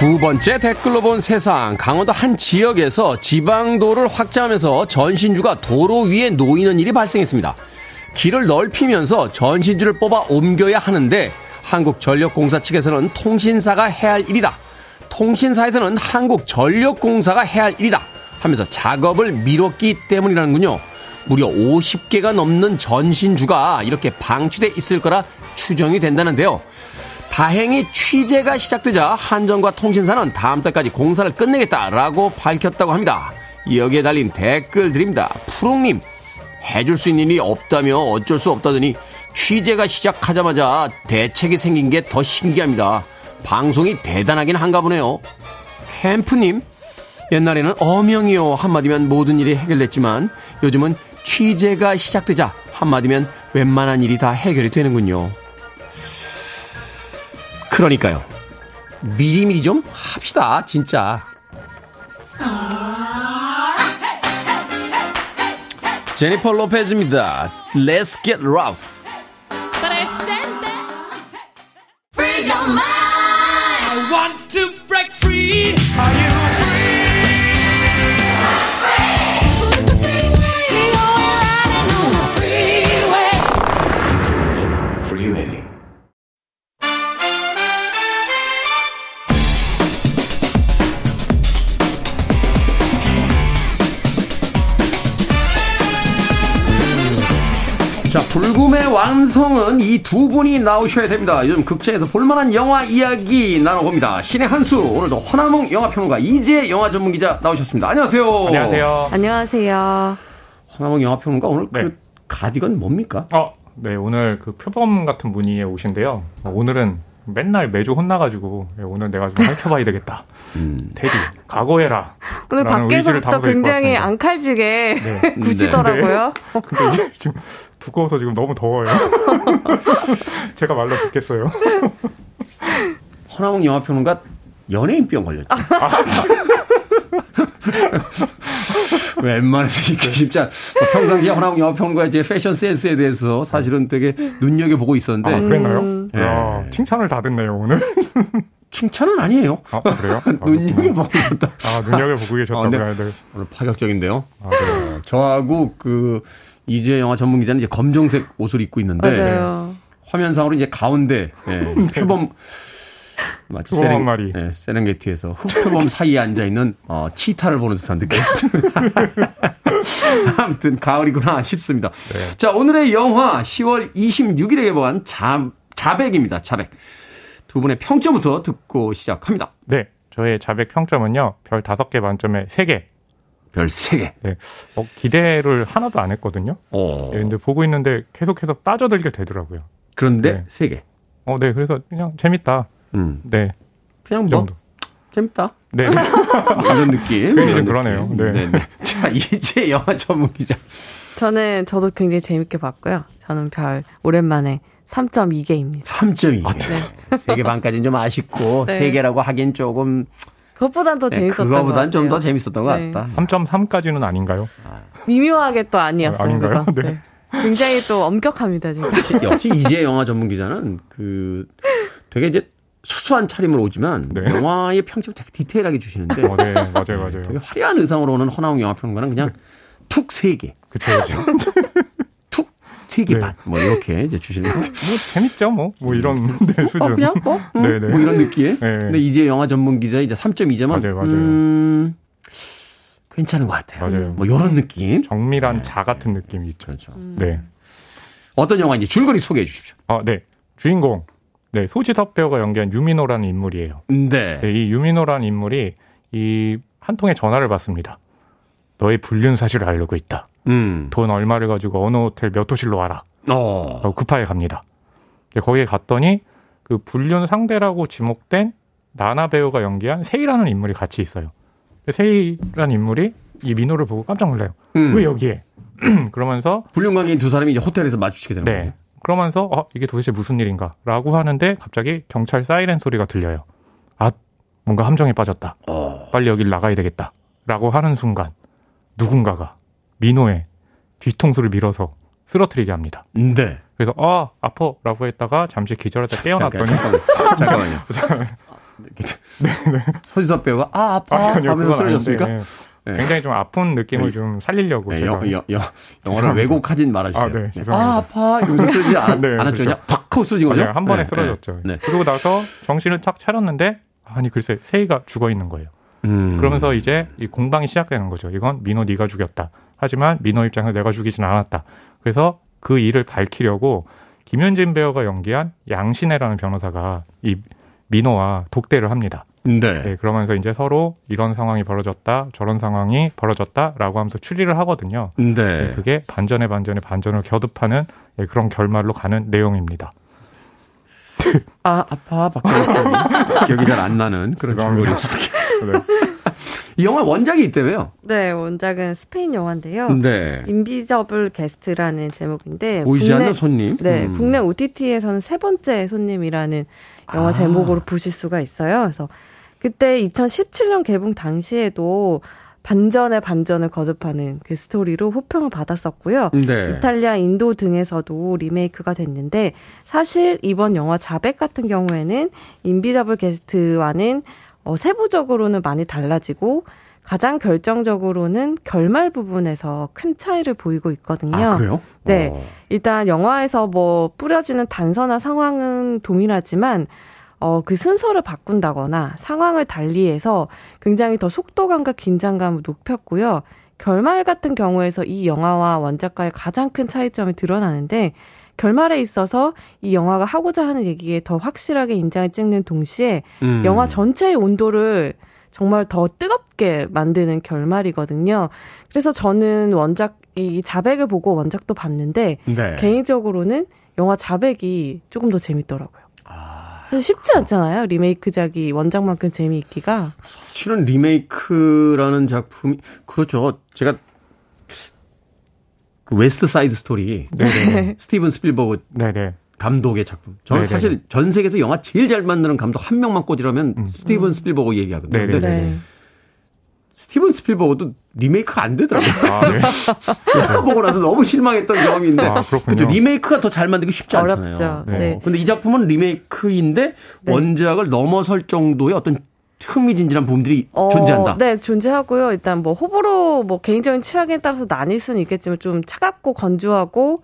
두 번째 댓글로 본 세상. 강원도 한 지역에서 지방도를 확장하면서 전신주가 도로 위에 놓이는 일이 발생했습니다. 길을 넓히면서 전신주를 뽑아 옮겨야 하는데 한국전력공사 측에서는 통신사가 해야 할 일이다. 통신사에서는 한국전력공사가 해야 할 일이다. 하면서 작업을 미뤘기 때문이라는군요. 무려 50개가 넘는 전신주가 이렇게 방치돼 있을 거라 추정이 된다는데요. 다행히 취재가 시작되자 한전과 통신사는 다음 달까지 공사를 끝내겠다라고 밝혔다고 합니다. 여기에 달린 댓글들입니다. 푸롱님, 해줄 수 있는 일이 없다며 어쩔 수 없다더니 취재가 시작하자마자 대책이 생긴 게 더 신기합니다. 방송이 대단하긴 한가 보네요. 캠프님, 옛날에는 어명이요 한마디면 모든 일이 해결됐지만 요즘은 취재가 시작되자 한마디면 웬만한 일이 다 해결이 되는군요. 그러니까요. 미리미리 좀 합시다, 진짜. 제니퍼 로페즈입니다. Let's get loud. 자, 불금의 완성은 이 두 분이 나오셔야 됩니다. 요즘 극장에서 볼만한 영화 이야기 나눠봅니다. 신의 한수, 오늘도 허나몽 영화평론가 이재 영화 전문 기자 나오셨습니다. 안녕하세요. 안녕하세요. 안녕하세요. 허나몽 영화평론가 오늘 네. 그 가디건 뭡니까? 어, 네, 오늘 그 표범 같은 분이 오신데요. 어, 오늘은 맨날 매주 혼나가지고 예, 오늘 내가 좀 밝혀봐야 되겠다. 음. 테디, 각오해라. 오늘 밖에서부터 굉장히. 앙칼지게 네. 구시더라고요. 근데 이게 지금 두꺼워서 지금 너무 더워요. 제가 말라 죽겠어요. 허나몽 영화평론가 연예인병 걸렸죠. 웬만해서 이렇게 쉽지 않. 뭐 평상시에 허나몽 영화평론가의 제 패션 센스에 대해서 사실은 되게 눈여겨보고 있었는데 아, 그랬나요? 음. 야, 네. 칭찬을 다 듣네요, 오늘. 칭찬은 아니에요. 아, 그래요? 아, 눈여겨보고 있었다. 아, 눈여겨보고 계셨다고요? 아, 네. 네. 오늘 파격적인데요. 아, 네. 저하고 그 이재 영화 전문 기자는 이제 검정색 옷을 입고 있는데 맞아요. 화면상으로 이제 가운데 예, 표범 마치 한 마리. 예, 세렝게티에서 흑표범 사이에 앉아 있는 어, 치타를 보는 듯한 느낌. 아무튼 가을이구나 싶습니다. 네. 자 오늘의 영화 10월 26일에 개봉한 자, 자백입니다. 자백. 두 분의 평점부터 듣고 시작합니다. 네, 저의 자백 평점은요, 별 다섯 개 만점에 세 개. 별 3개. 네, 어, 기대를 하나도 안 했거든요. 어. 네, 근데 보고 있는데 계속해서 빠져들게 되더라고요. 그런데 네. 세 3개. 어, 네, 그래서 그냥 재밌다. 음. 네, 그냥 이뭐 정도. 재밌다. 네, 이런 느낌. 이런 좀 그러네요. 느낌. 네. 자, 이제 영화 전문 기자. 저는 저도 굉장히 재밌게 봤고요. 저는 별 오랜만에 3.2개입니다. 3.2. 세개 반까지는 좀 아쉽고, 네. 세 개라고 하긴 조금, 그것보단 더 네, 재밌었던 것 그거보단. 좀 더 재밌었던 것 네. 같다. 3.3까지는 아닌가요? 미묘하게 또 아니었어요. 아, 아닌가요? 그거. 네. 굉장히 또 엄격합니다, 지금. 역시, 역시 이제 영화 전문 기자는 그, 되게 이제 수수한 차림으로 오지만, 네. 영화의 평점 되게 디테일하게 주시는데, 어, 네, 맞아요, 맞아요. 되게 화려한 의상으로 오는 허나웅 영화 평론가는 그냥 툭세 개, 그쵸, 그쵸. 툭 세개 네. 반, 뭐 이렇게 이제 주시는 것 뭐, 재밌죠, 뭐. 뭐 이런, 네, 수준. 어, 그냥 뭐, 음, 네네. 뭐 이런 느낌. 네. 근데 이제 영화 전문 기자 이제 3.2점은 맞아요, 맞아요. 음, 괜찮은 것 같아요. 맞아요. 뭐 이런 느낌. 정밀한 자 같은 느낌이 있죠. 그렇죠. 네. 어떤 영화인지 줄거리 소개해 주십시오. 아, 네. 주인공. 네, 소지섭 배우가 연기한 유민호라는 인물이에요. 네. 네, 이 유민호라는 인물이 이 한 통의 전화를 받습니다. 너의 불륜 사실을 알고 있다. 음. 돈 얼마를 가지고 어느 호텔 몇 호실로 와라. 어. 급하게 갑니다. 거기에 갔더니 그 불륜 상대라고 지목된 나나 배우가 연기한 세이라는 인물이 같이 있어요. 세이라는 인물이 이 민호를 보고 깜짝 놀라요. 음. 왜 여기에? 그러면서 불륜 관계인 두 사람이 이제 호텔에서 마주치게 되는 네. 거예요. 그러면서 어 이게 도대체 무슨 일인가라고 하는데 갑자기 경찰 사이렌 소리가 들려요. 아 뭔가 함정에 빠졌다. 어. 빨리 여길 나가야 되겠다라고 하는 순간 누군가가 민호의 뒤통수를 밀어서 쓰러뜨리게 합니다. 네. 그래서 아 아퍼라고 했다가 잠시 기절하다 깨어났더니 잠깐, 잠깐만요. 서지섭 배우가 아 아파 아니요, 하면서 쓰러졌습니까? 네. 네. 굉장히 좀 아픈 느낌을 네. 좀 살리려고 네, 제가 영, 영, 영, 영어를. 왜곡하진 말아주세요. 아, 네, 네. 죄송합니다. 아, 아파. 이러면서 쓰러지지 않, 네, 않았죠. 그렇죠. 팍 하고 쓰러진 거죠? 맞아요. 한 번에 네, 쓰러졌죠. 네. 네. 그러고 나서 정신을 탁 차렸는데 아니 글쎄 세이가 죽어 있는 거예요. 음. 그러면서 이제 이 공방이 시작되는 거죠. 이건 민호 네가 죽였다. 하지만 민호 입장에서 내가 죽이진 않았다. 그래서 그 일을 밝히려고 김현진 배우가 연기한 양신혜라는 변호사가 이 민호와 독대를 합니다. 네. 네, 그러면서 이제 서로 이런 상황이 벌어졌다, 저런 상황이 벌어졌다라고 하면서 추리를 하거든요. 네. 네, 그게 반전에 반전에 반전을 겨듭하는 네, 그런 결말로 가는 내용입니다. 아, 아파. 밖에 기억이 잘 안 나는 그런. 줄거리였습니다. 네. 이 영화 원작이 있다며요? 네, 원작은 스페인 영화인데요. 네. Invisible Guest라는 제목인데 보이지 국내- 않는 손님. 네, 음. 국내 OTT에서는 세 번째 손님이라는 영화 아. 제목으로 보실 수가 있어요. 그래서 그때 2017년 개봉 당시에도 반전의 반전을 거듭하는 그 스토리로 호평을 받았었고요. 네. 이탈리아, 인도 등에서도 리메이크가 됐는데 사실 이번 영화 자백 같은 경우에는 인비더블 게스트와는 어, 세부적으로는 많이 달라지고 가장 결정적으로는 결말 부분에서 큰 차이를 보이고 있거든요. 아, 그래요? 네. 어. 일단 영화에서 뭐 뿌려지는 단서나 상황은 동일하지만 어, 그 순서를 바꾼다거나 상황을 달리해서 굉장히 더 속도감과 긴장감을 높였고요. 결말 같은 경우에서 이 영화와 원작과의 가장 큰 차이점이 드러나는데 결말에 있어서 이 영화가 하고자 하는 얘기에 더 확실하게 인장을 찍는 동시에 음. 영화 전체의 온도를 정말 더 뜨겁게 만드는 결말이거든요. 그래서 저는 원작 이 자백을 보고 원작도 봤는데 네. 개인적으로는 영화 자백이 조금 더 재밌더라고요. 아, 쉽지 않잖아요. 리메이크작이 원작만큼 재미있기가. 실은 리메이크라는 작품이 그렇죠. 제가 그 West Side Story 네네. 스티븐 스필버그 네네. 감독의 작품. 저는 네네. 사실 전 세계에서 영화 제일 잘 만드는 감독 한 명만 꼽으라면 스티븐 스필버그 얘기하거든요. 네네. 근데 네. 스티븐 스필버그도 리메이크가 안 되더라고요. 아, 네. 영화 보고 나서 너무 실망했던 경험이 있는데 아, 그렇군요. 그죠, 리메이크가 더 잘 만들기 쉽지 않잖아요. 어렵죠. 네. 네. 근데 이 작품은 리메이크인데 네. 원작을 넘어설 정도의 어떤 흥미진진한 부분들이 어, 존재한다. 네, 존재하고요. 일단 뭐 호불호 뭐 개인적인 취향에 따라서 나뉠 수는 있겠지만 좀 차갑고 건조하고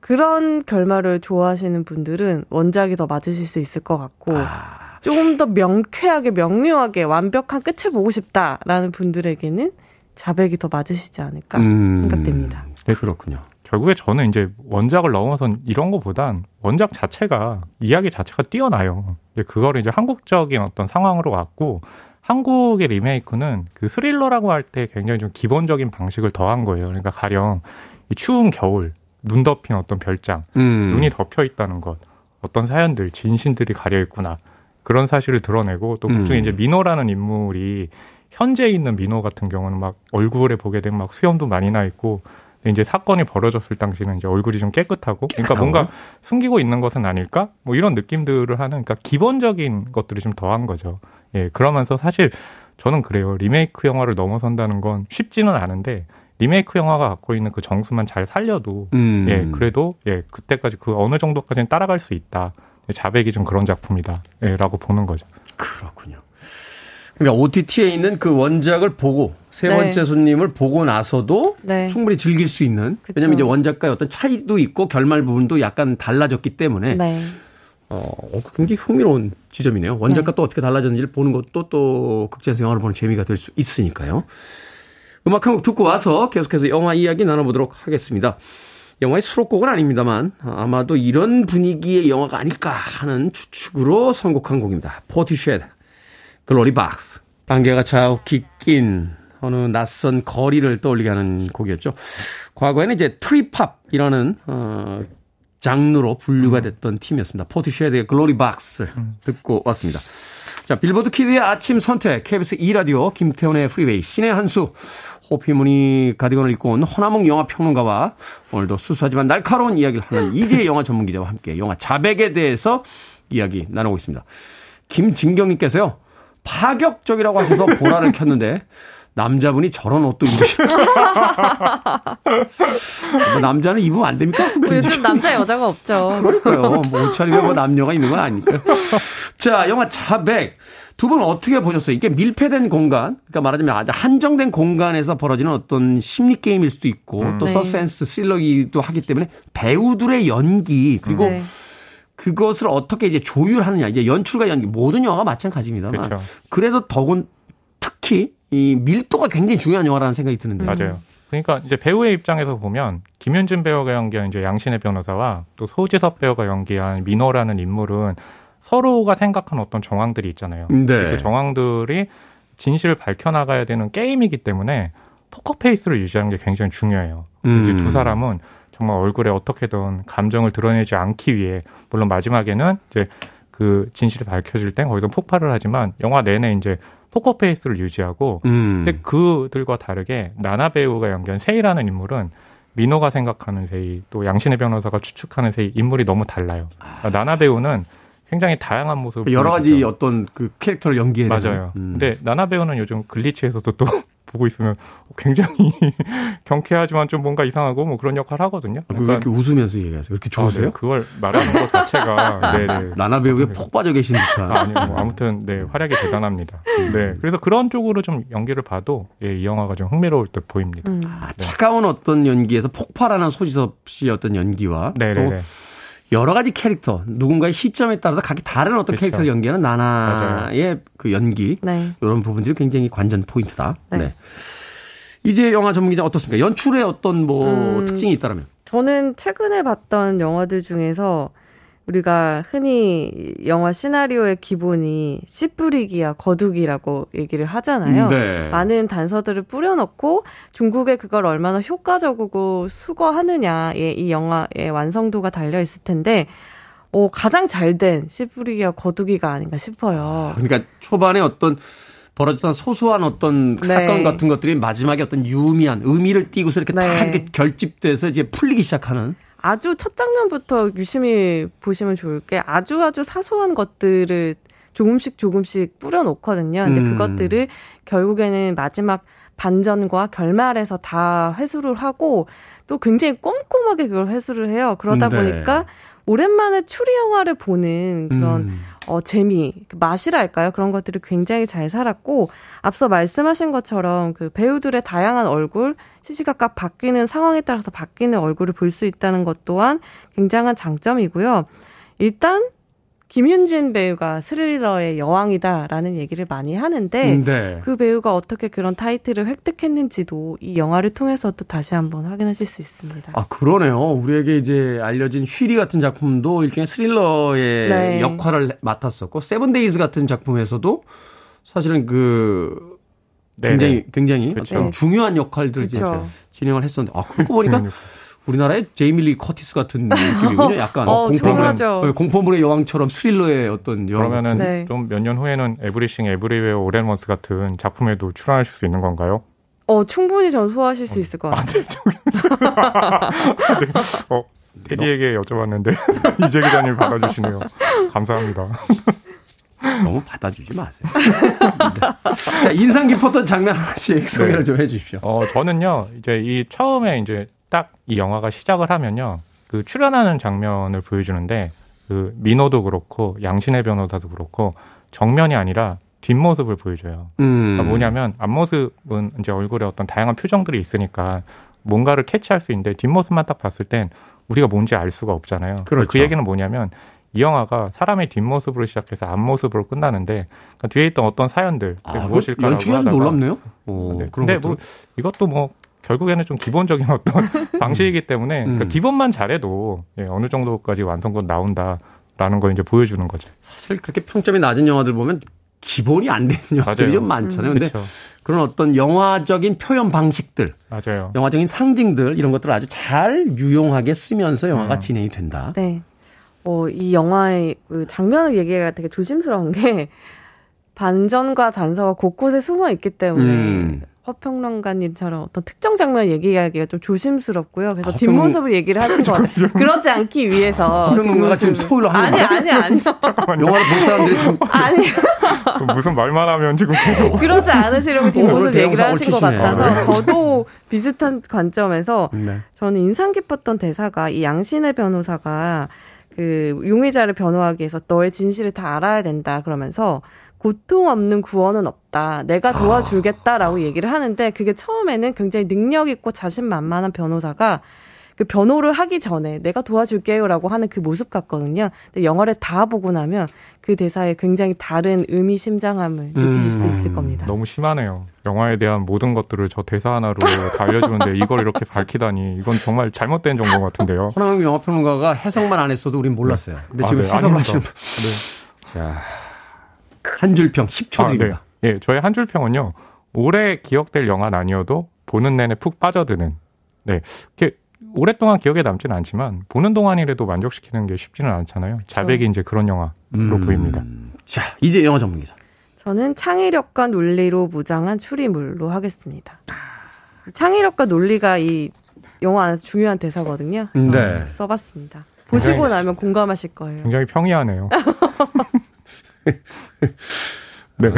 그런 결말을 좋아하시는 분들은 원작이 더 맞으실 수 있을 것 같고 아. 조금 더 명쾌하게 명료하게 완벽한 끝을 보고 싶다라는 분들에게는 자백이 더 맞으시지 않을까 음. 생각됩니다. 네, 그렇군요. 결국에 저는 이제 원작을 넘어선 이런 거보단 원작 자체가 이야기 자체가 뛰어나요. 이제 그거를 이제 한국적인 어떤 상황으로 왔고 한국의 리메이크는 그 스릴러라고 할 때 굉장히 좀 기본적인 방식을 더한 거예요. 그러니까 가령 이 추운 겨울 눈 덮인 어떤 별장 음. 눈이 덮여 있다는 것 어떤 사연들 진신들이 가려 있구나 그런 사실을 드러내고 또 그중에 음. 이제 민호라는 인물이 현재 있는 민호 같은 경우는 막 얼굴에 보게 되면 막 수염도 많이 나 있고 이제 사건이 벌어졌을 당시는 이제 얼굴이 좀 깨끗하고 그러니까? 뭔가 숨기고 있는 것은 아닐까 뭐 이런 느낌들을 하는 그러니까 기본적인 것들이 좀 더한 거죠 예 그러면서 사실 저는 그래요 리메이크 영화를 넘어선다는 건 쉽지는 않은데 리메이크 영화가 갖고 있는 그 정수만 잘 살려도 음. 예, 그래도 예, 그때까지 그 어느 정도까지는 따라갈 수 있다. 예, 자백이 좀 그런 작품이다. 예, 라고 보는 거죠. 그렇군요. 그러니까 OTT에 있는 그 원작을 보고 세 네. 번째 손님을 보고 나서도 네. 충분히 즐길 수 있는 그쵸. 왜냐하면 이제 원작과의 어떤 차이도 있고 결말 부분도 약간 달라졌기 때문에 네. 어, 어, 굉장히 흥미로운 지점이네요. 원작과 네. 또 어떻게 달라졌는지를 보는 것도 또 극장에서 영화를 보는 재미가 될 수 있으니까요. 음악 한 곡 듣고 와서 계속해서 영화 이야기 나눠보도록 하겠습니다. 영화의 수록곡은 아닙니다만 아마도 이런 분위기의 영화가 아닐까 하는 추측으로 선곡한 곡입니다. 포티쉐드, Glory Box. 안개가 자욱히 낀 어느 낯선 거리를 떠올리게 하는 곡이었죠. 과거에는 이제 trip hop이라는 어, 장르로 분류가 됐던 팀이었습니다. 포티쉐드의 Glory Box 듣고 왔습니다. 자, 빌보드 키드의 아침 선택, KBS 2라디오, 김태훈의 프리웨이, 신의 한수, 호피무늬 가디건을 입고 온 허남웅 영화 평론가와 오늘도 수수하지만 날카로운 이야기를 하는 이재 영화 전문 기자와 함께 영화 자백에 대해서 이야기 나누고 있습니다. 김진경님께서요, 파격적이라고 하셔서 보라를 켰는데, 남자분이 저런 옷도 입으시 뭐 남자는 입으면 안 됩니까? 뭐 요즘 남자 여자가 없죠. 그러니까요. 뭐 옷차림에 뭐 남녀가 있는 건 아니니까요. 자, 영화 자백. 두 분 어떻게 보셨어요? 이게 밀폐된 공간, 그러니까 말하자면 아주 한정된 공간에서 벌어지는 어떤 심리 게임일 수도 있고 또 네. 서스펜스 스릴러기도 하기 때문에 배우들의 연기 그리고 네. 그것을 어떻게 이제 조율하느냐 이제 연출과 연기 모든 영화가 마찬가지입니다만 그렇죠. 그래도 더군 특히 이 밀도가 굉장히 중요한 영화라는 생각이 드는데 맞아요. 그러니까 이제 배우의 입장에서 보면 김윤진 배우가 연기한 이제 양신의 변호사와 또 소지섭 배우가 연기한 민호라는 인물은 서로가 생각한 어떤 정황들이 있잖아요. 네. 그 정황들이 진실을 밝혀나가야 되는 게임이기 때문에 포커페이스를 유지하는 게 굉장히 중요해요. 음. 이제 두 사람은 정말 얼굴에 어떻게든 감정을 드러내지 않기 위해 물론 마지막에는 이제 그 진실이 밝혀질 땐 거기서 폭발을 하지만 영화 내내 이제 포커페이스를 유지하고 음. 근데 그들과 다르게 나나 배우가 연기한 세이라는 인물은 민호가 생각하는 세이 또 양신애 변호사가 추측하는 세이 인물이 너무 달라요. 그러니까 나나 배우는 굉장히 다양한 모습을 여러 가지 보여주죠. 어떤 그 캐릭터를 연기해 맞아요. 음. 근데 나나 배우는 요즘 글리치에서도 또 보고 있으면 굉장히 경쾌하지만 좀 뭔가 이상하고 뭐 그런 역할 하거든요. 아, 왜 이렇게 웃으면서 얘기하세요? 왜 이렇게 아, 네. 좋으세요? 그걸 말하는 것 자체가 네네. 나나 배우에 폭 빠져 계신 듯한. 아, 아니요. 뭐 아무튼 네 활약이 대단합니다. 음. 네 그래서 그런 쪽으로 좀 연기를 봐도 예, 이 영화가 좀 흥미로울 듯 보입니다. 음. 아, 차가운 어떤 연기에서 폭발하는 소지섭 씨의 어떤 연기와 또 네네네. 여러 가지 캐릭터 누군가의 시점에 따라서 각기 다른 어떤 그렇죠. 캐릭터를 연기하는 나나의 그 연기 네. 이런 부분들이 굉장히 관전 포인트다. 네. 네. 이제 영화 전문 기자 어떻습니까? 연출에 어떤 뭐 음. 특징이 있다면? 저는 최근에 봤던 영화들 중에서 우리가 흔히 영화 시나리오의 기본이 씨 뿌리기야 거두기라고 얘기를 하잖아요. 네. 많은 단서들을 뿌려놓고 중국에 그걸 얼마나 효과적이고 수거하느냐에 이 영화의 완성도가 달려 있을 텐데 어, 가장 잘 된 씨 뿌리기와 거두기가 아닌가 싶어요. 그러니까 초반에 어떤 벌어졌던 소소한 어떤 네. 사건 같은 것들이 마지막에 어떤 유미한 의미를 띠고서 이렇게 다 네. 이렇게 결집돼서 이제 풀리기 시작하는. 아주 첫 장면부터 유심히 보시면 좋을 게 아주 아주 사소한 것들을 조금씩 조금씩 뿌려놓거든요. 근데 음. 그것들을 결국에는 마지막 반전과 결말에서 다 회수를 하고 또 굉장히 꼼꼼하게 그걸 회수를 해요. 그러다 네. 보니까 오랜만에 추리 영화를 보는 그런 음. 어, 재미, 그 맛이랄까요? 그런 것들이 굉장히 잘 살았고, 앞서 말씀하신 것처럼 그 배우들의 다양한 얼굴, 시시각각 바뀌는 상황에 따라서 바뀌는 얼굴을 볼 수 있다는 것 또한 굉장한 장점이고요. 일단, 김윤진 배우가 스릴러의 여왕이다라는 얘기를 많이 하는데, 네. 그 배우가 어떻게 그런 타이틀을 획득했는지도 이 영화를 통해서 또 다시 한번 확인하실 수 있습니다. 아, 그러네요. 우리에게 이제 알려진 쉬리 같은 작품도 일종의 스릴러의 네. 역할을 맡았었고, 세븐데이즈 같은 작품에서도 사실은 그 네네. 굉장히 굉장히 그렇죠. 중요한 역할들을 그렇죠. 진행을 했었는데, 아, 그러고 보니까 우리나라의 제이미 리 커티스 같은 느낌이군요. 약간 어, 공포물, 좋아하죠. 네, 공포물의 여왕처럼 스릴러의 어떤 여왕. 그러면은. 네. 좀몇 년 후에는 Everything Everywhere All at Once 같은 작품에도 출연하실 수 있는 건가요? 어, 충분히 전 소화하실 수 있을 것 같아요. 어, 테디에게 여쭤봤는데 이재 기자님 받아주시네요. 감사합니다. 너무 받아주지 마세요. 네. 자, 인상 깊었던 장면 하나씩 소개를 네. 좀 해주십시오. 어, 저는요, 이제 이 처음에 이제 딱 이 영화가 시작을 하면요, 그 출연하는 장면을 보여주는데, 그 민호도 그렇고, 양신의 변호사도 그렇고, 정면이 아니라 뒷모습을 보여줘요. 음. 그러니까 뭐냐면, 앞모습은 이제 얼굴에 어떤 다양한 표정들이 있으니까, 뭔가를 캐치할 수 있는데, 뒷모습만 딱 봤을 땐 우리가 뭔지 알 수가 없잖아요. 그렇죠. 그 얘기는 뭐냐면, 이 영화가 사람의 뒷모습으로 시작해서 앞모습으로 끝나는데, 그러니까 뒤에 있던 어떤 사연들, 아, 무엇일까라고 연출이 놀랍네요. 오, 네. 그런 근데. 뭐 이것도 뭐 결국에는 좀 기본적인 어떤 방식이기 때문에 그러니까 음. 기본만 잘해도 예, 어느 정도까지 완성도 나온다라는 걸 이제 보여주는 거죠. 사실 그렇게 평점이 낮은 영화들 보면 기본이 안 되는 영화들이. 좀 많잖아요. 근데 그렇죠. 그런 어떤 영화적인 표현 방식들, 맞아요. 영화적인 상징들 이런 것들을 아주 잘 유용하게 쓰면서 영화가 음. 진행이 된다. 네. 어, 이 영화의 그 장면을 얘기가 되게 조심스러운 게 반전과 단서가 곳곳에 숨어 있기 때문에 음. 허평론가님처럼 어떤 특정 장면 얘기하기가 좀 조심스럽고요. 그래서 허평- 뒷모습을 얘기를 하신 것 같아요. 그렇지 않기 위해서. 허평론가가 지금. 스포일러 하는 아니, 거야? 아니, 아니. 영화를 볼 사람들이 좀 아니, 무슨 말만 하면 지금 그렇지 않으시려고 뒷모습 얘기를 대형사고를 하신 것 치시네요. 같아서 저도 비슷한 관점에서 네. 저는 인상 깊었던 대사가 이 양신의 변호사가 그 용의자를 변호하기 위해서 너의 진실을 다 알아야 된다 그러면서 고통 없는 구원은 없다. 내가 도와주겠다라고 얘기를 하는데 그게 처음에는 굉장히 능력 있고 자신만만한 변호사가 그 변호를 하기 전에 내가 도와줄게요라고 하는 그 모습 같거든요. 근데 영화를 다 보고 나면 그 대사에 굉장히 다른 의미심장함을 느끼실 수 있을 겁니다. 너무 심하네요. 영화에 대한 모든 것들을 저 대사 하나로 다 알려주는데 이걸 이렇게 밝히다니 이건 정말 잘못된 정보 같은데요. 허남영 영화평론가가 해석만 안 했어도 우린 몰랐어요. 근데 지금 네, 해석을 아닙니다. 하시는 네. 자, 한 줄평 10초 아, 네. 드립니다. 예, 저의 한 줄 평은요. 오래 기억될 영화는 아니어도 보는 내내 푹 빠져드는. 네. 이렇게 오랫동안 기억에 남지는 않지만 보는 동안이라도 만족시키는 게 쉽지는 않잖아요. 자백이 이제 그런 영화로 음. 보입니다. 자, 이제 영화 전문 기자. 저는 창의력과 논리로 무장한 추리물로 하겠습니다. 창의력과 논리가 이 영화 안에서 중요한 대사거든요. 네. 어, 써봤습니다. 보시고 굉장히- 나면 공감하실 거예요. 굉장히 평이하네요. 네.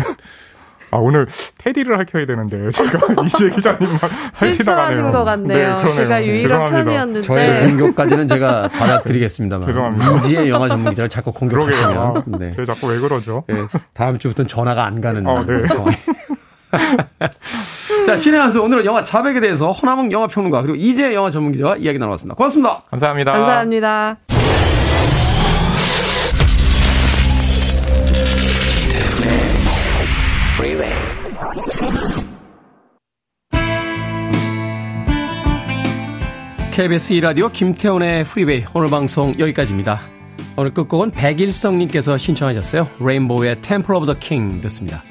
아, 오늘 테디를 할켜야 되는데, 제가 이재 기자님만 실수하신 것 같네요. 제가 유일한 편이었는데. 저의 공격까지는 제가 받아드리겠습니다만. 죄송합니다. 이지의 영화 전문 기자를 자꾸 그러게요. 아, 공격하시면 네. 제가 자꾸 왜 그러죠? 네, 다음 주부터는 전화가 안 가는 어, 네. 상황. 자, 신의 한수 오늘은 영화 자백에 대해서 허남웅 영화 평론가 그리고 이재 영화 전문 기자와 이야기 나눠봤습니다. 고맙습니다. 감사합니다. 감사합니다. KBS 2라디오 김태훈의 프리웨이 오늘 방송 여기까지입니다. 오늘 끝곡은 백일성님께서 신청하셨어요. 레인보우의 Temple of the King 듣습니다.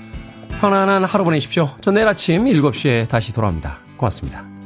편안한 하루 보내십시오. 전 내일 아침 7시에 다시 돌아옵니다. 고맙습니다.